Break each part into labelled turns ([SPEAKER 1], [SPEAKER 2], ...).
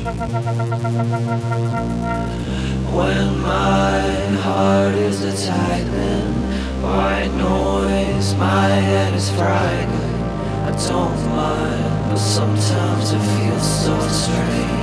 [SPEAKER 1] When my heart is a tightening, white noise, my head is frightened. I don't mind, but sometimes it feels so strange.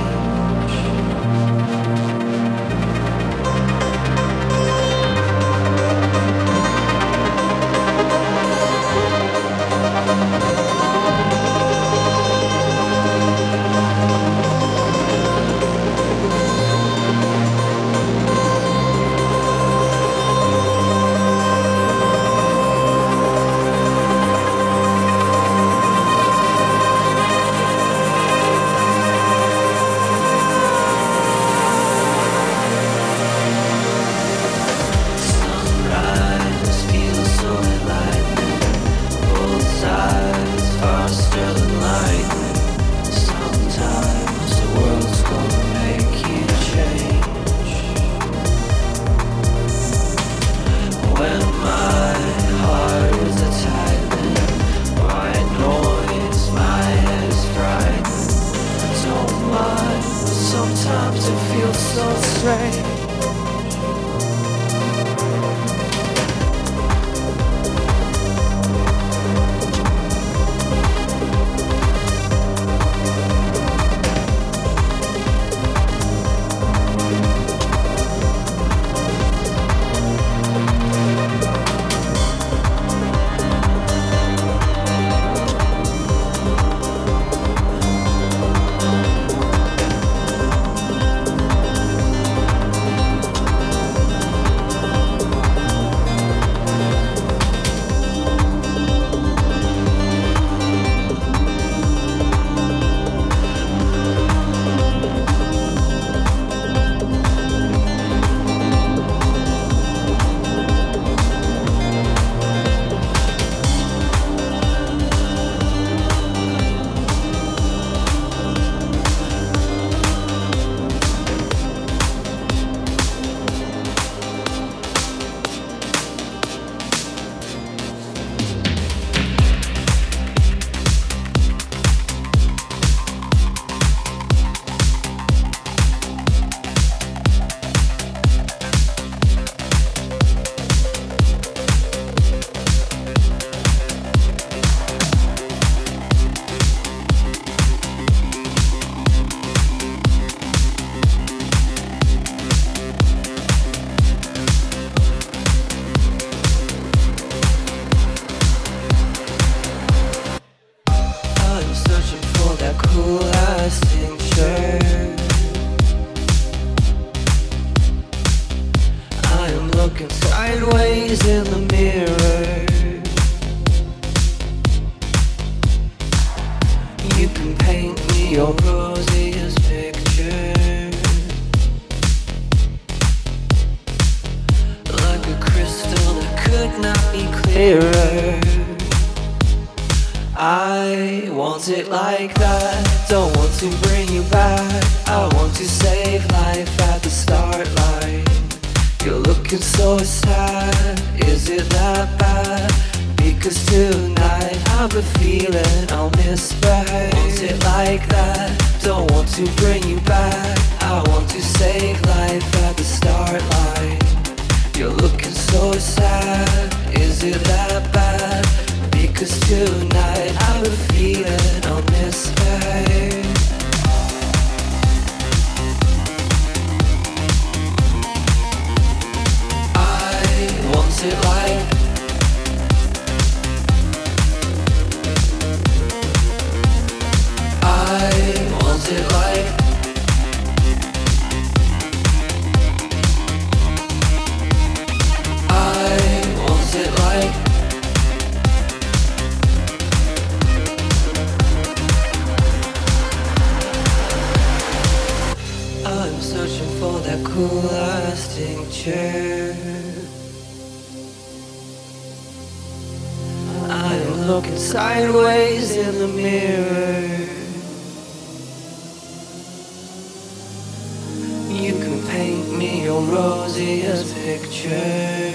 [SPEAKER 1] You can paint me your rosiest picture.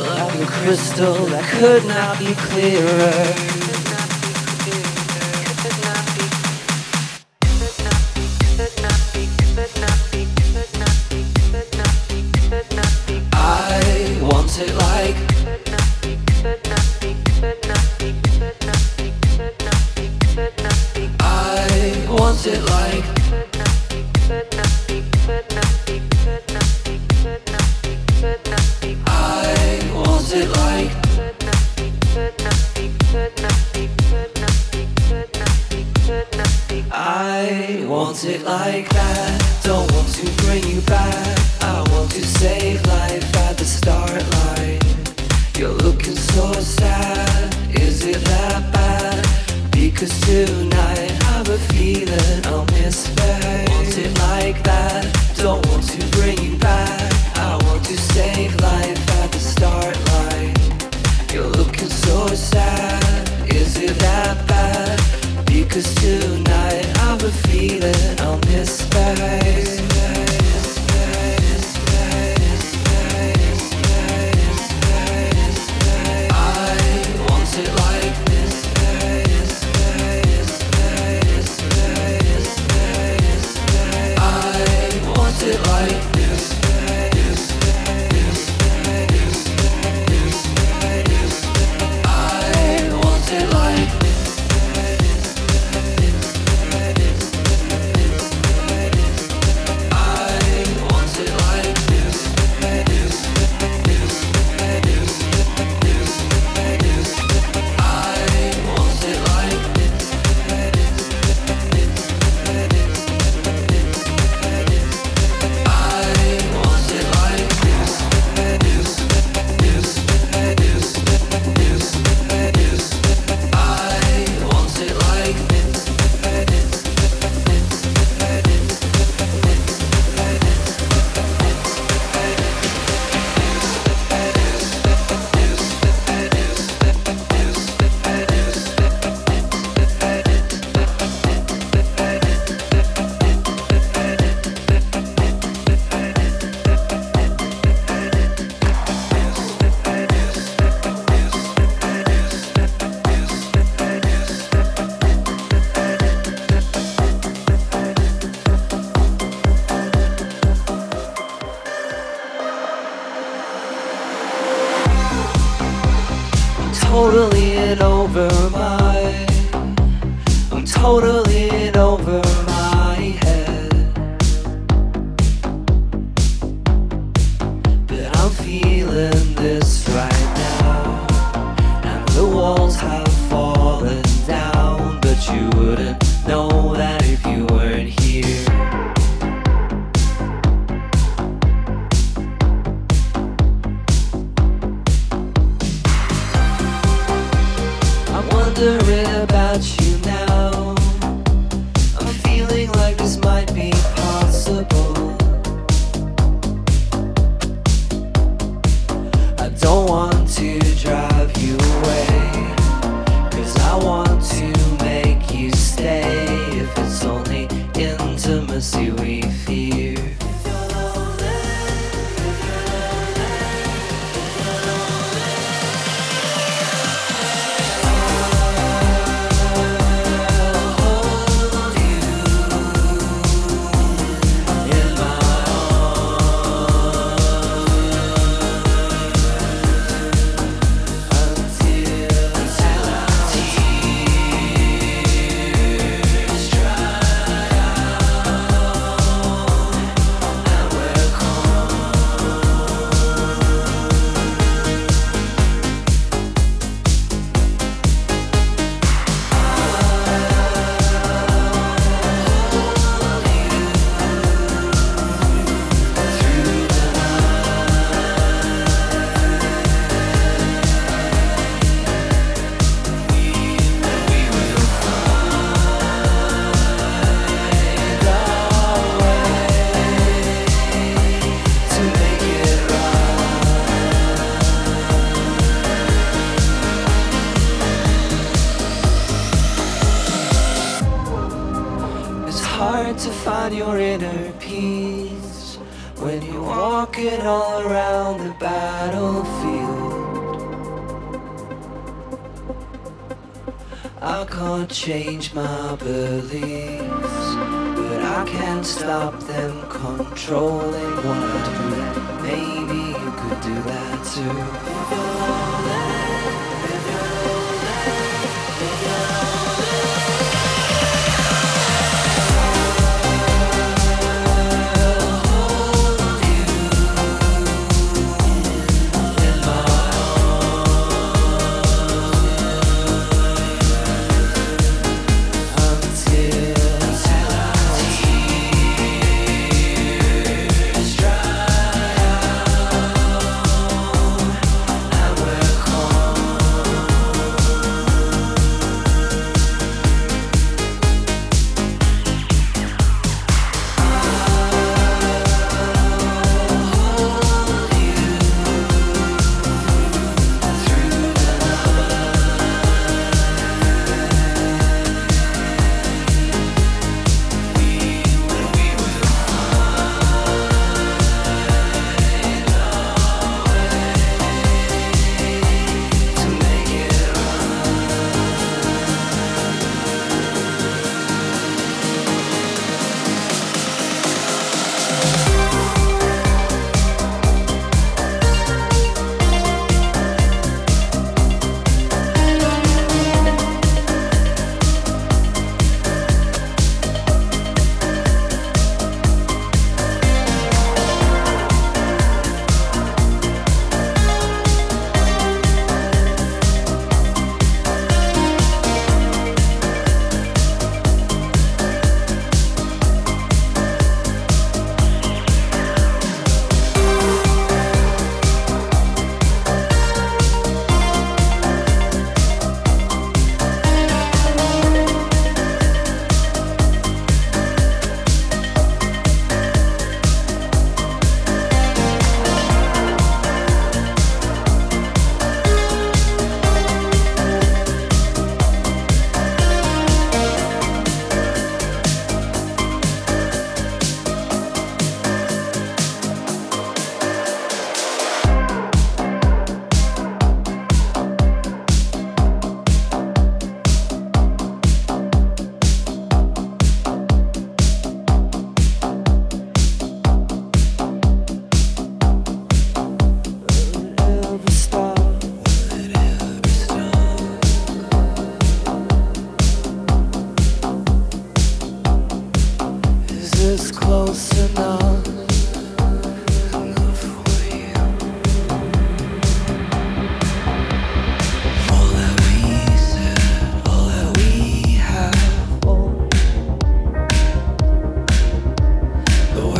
[SPEAKER 1] Like a crystal that could not be clearer. Hard to find your inner peace when you're walking all around the battlefield. I can't change my beliefs, but I can stop them controlling what I do. Maybe you could do that too.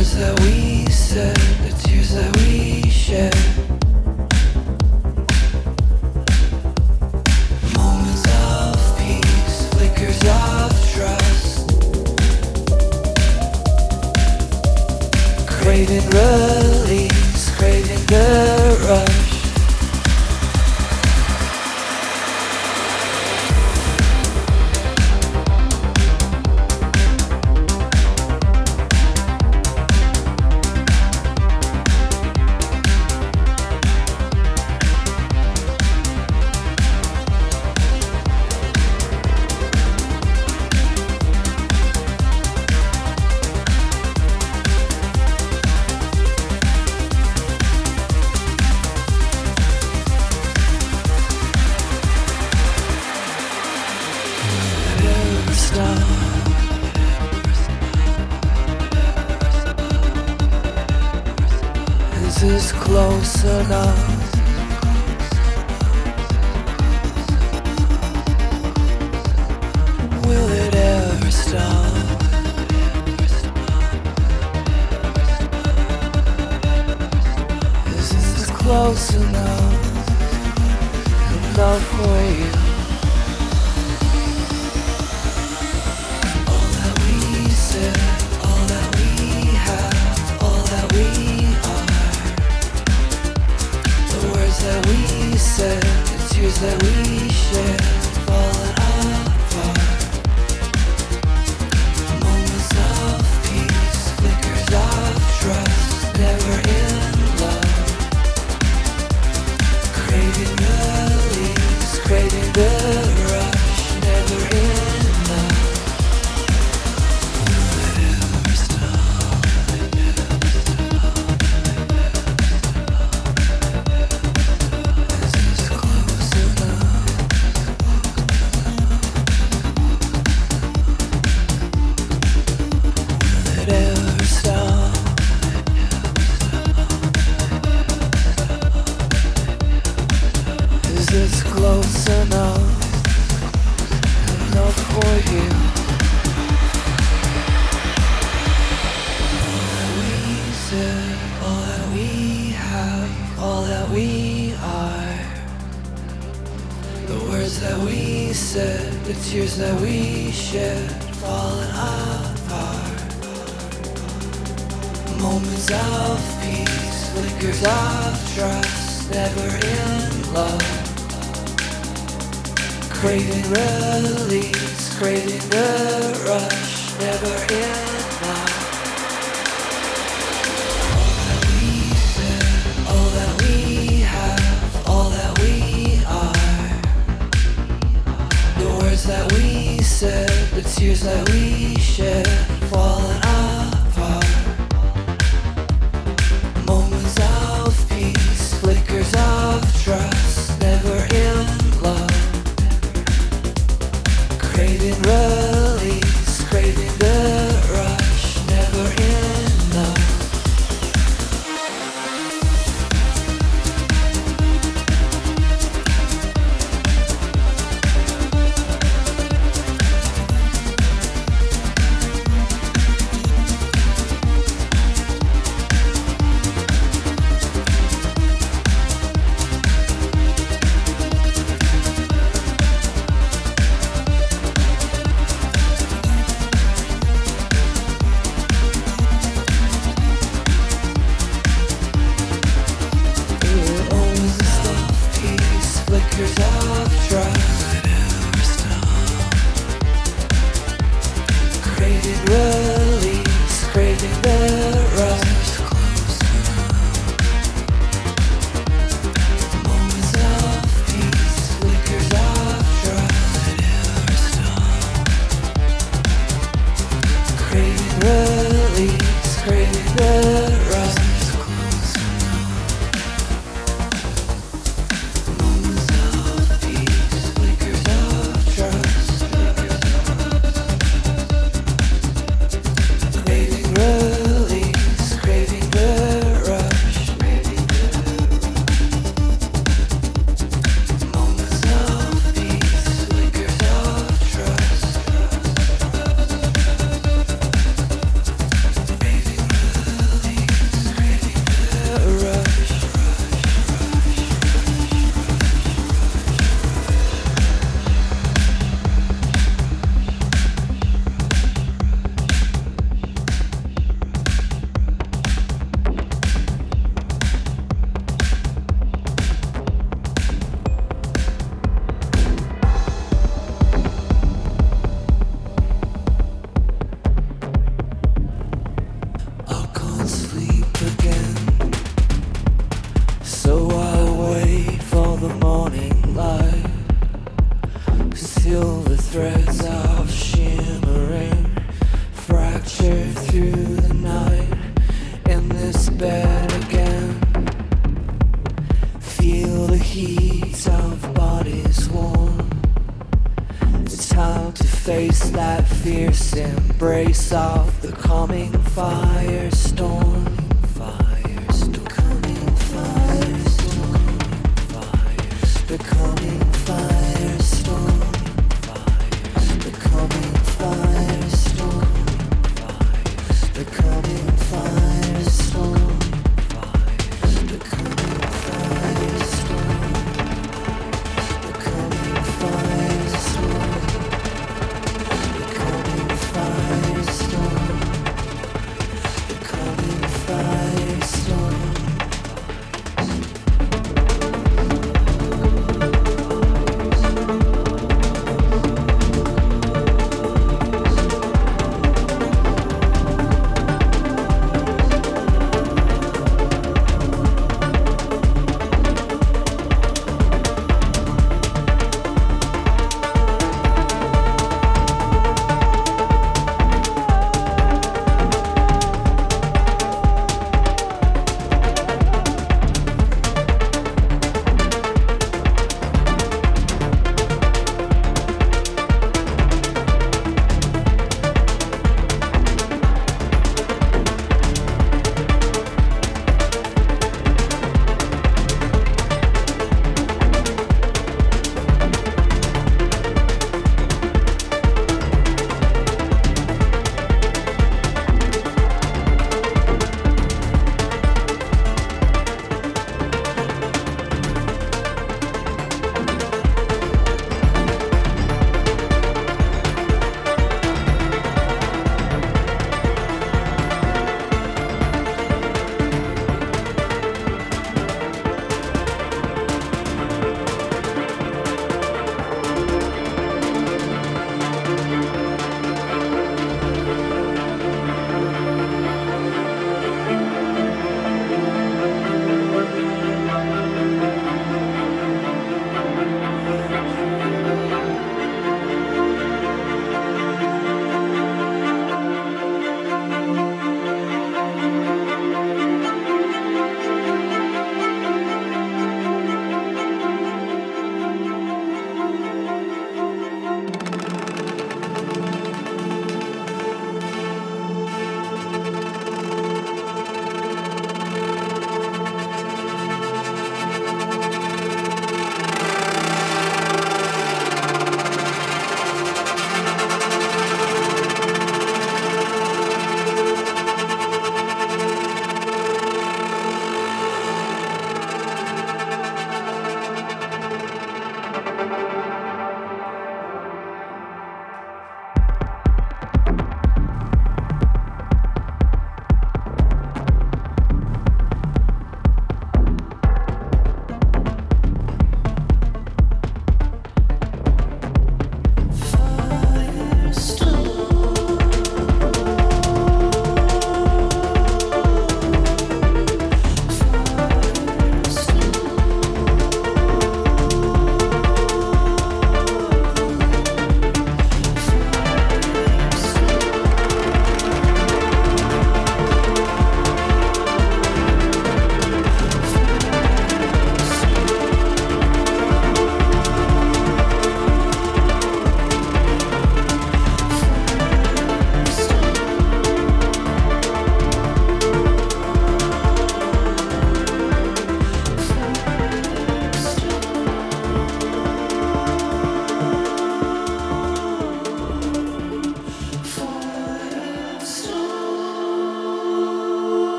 [SPEAKER 1] words that we said, the tears that we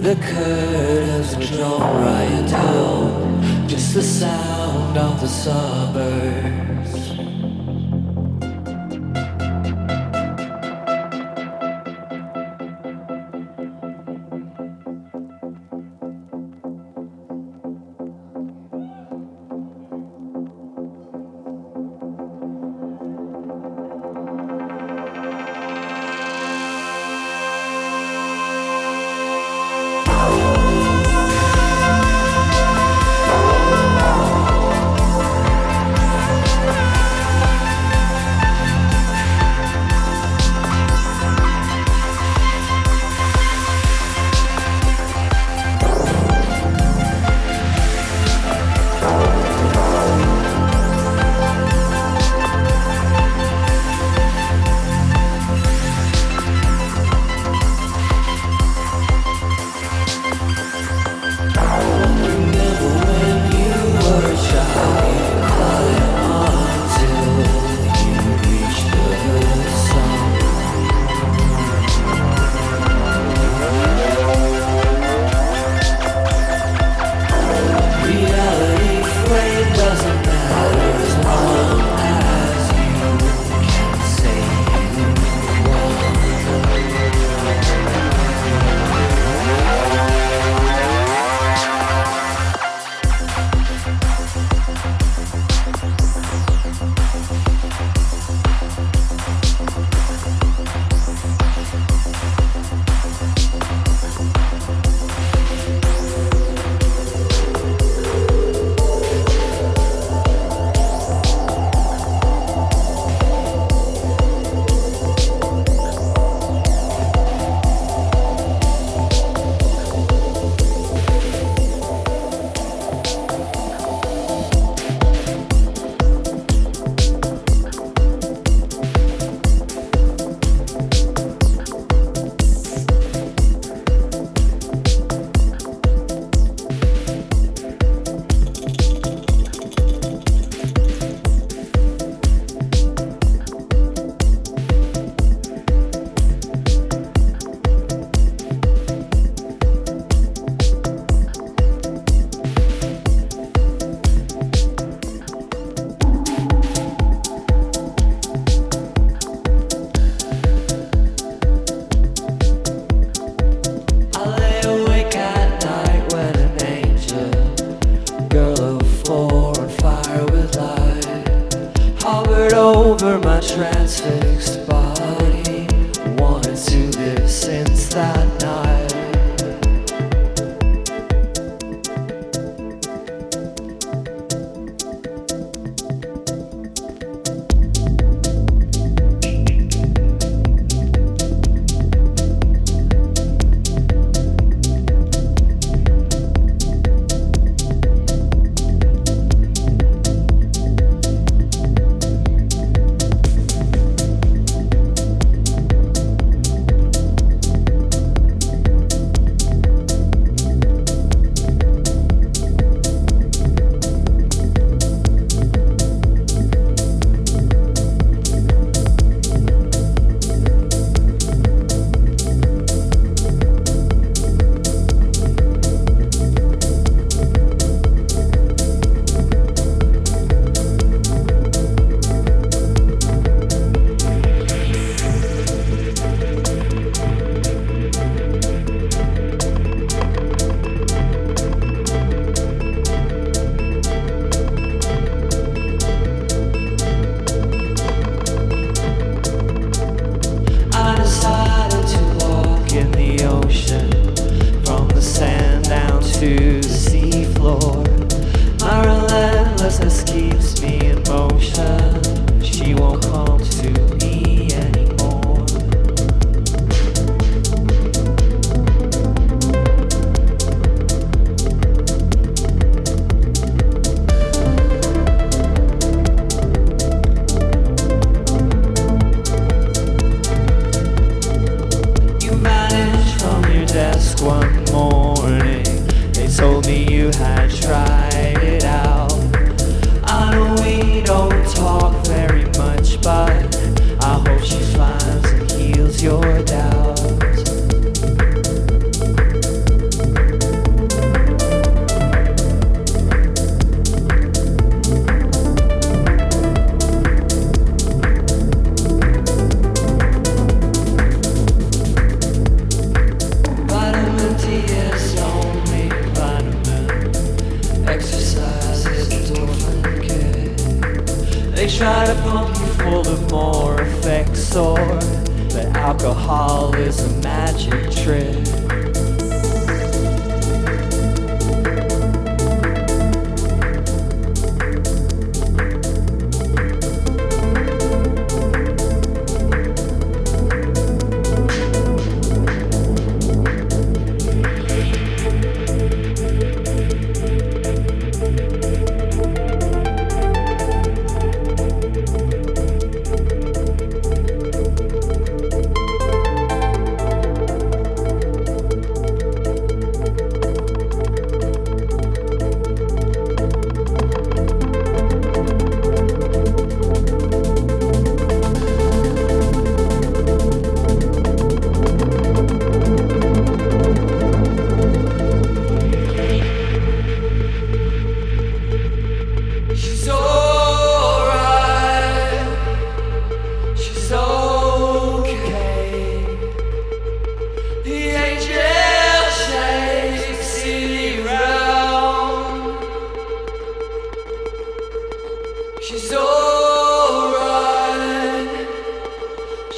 [SPEAKER 1] The curtains were drawn right down, just the sound of the suburbs.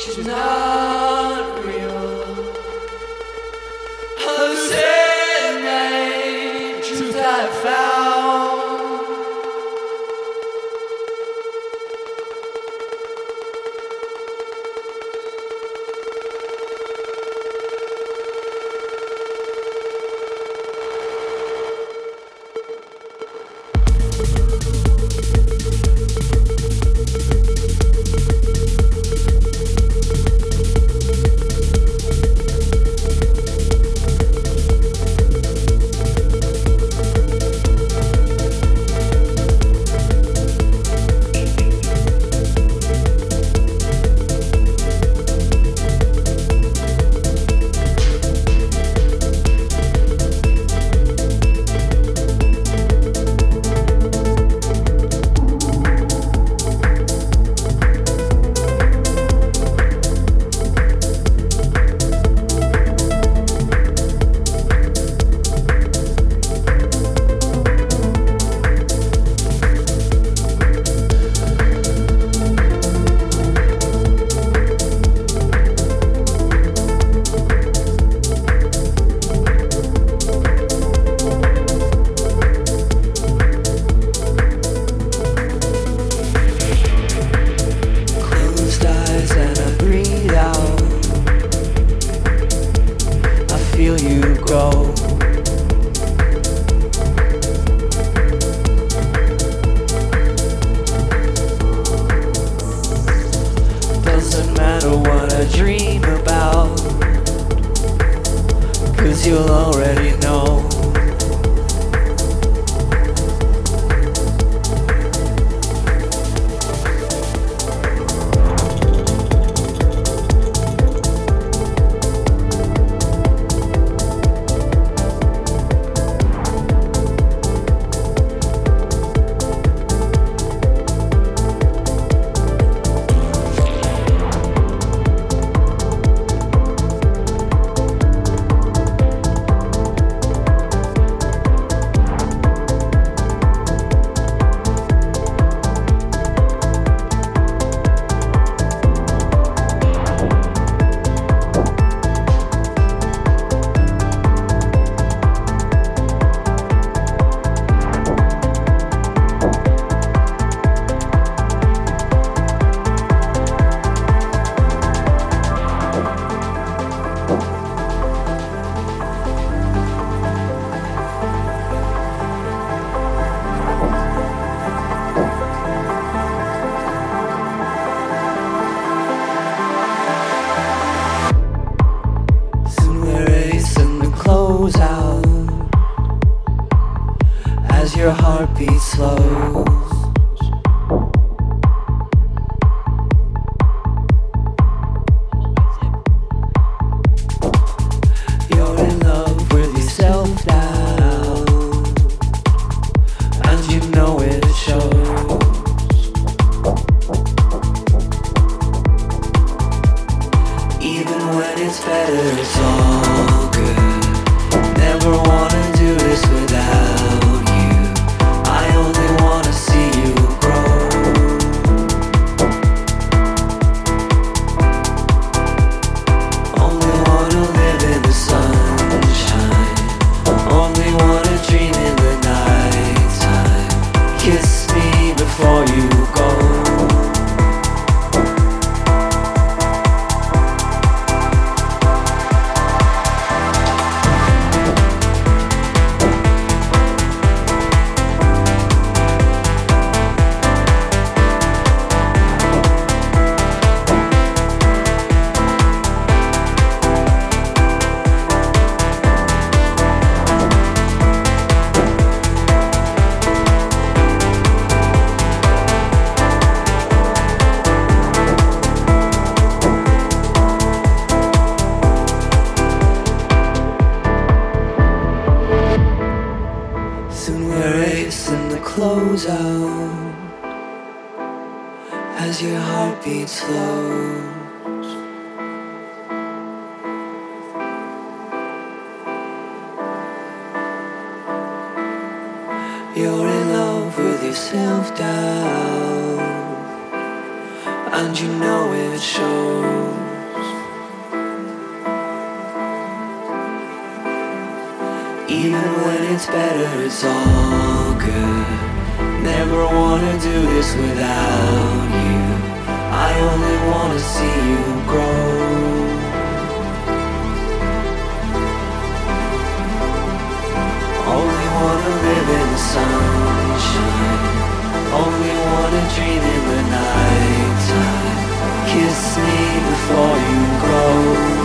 [SPEAKER 1] She's not. you already Even when it's better, it's all good. Never wanna do this without you. I only wanna see you grow. Only wanna live in the sunshine. Only wanna dream in the night time. Kiss me before you grow.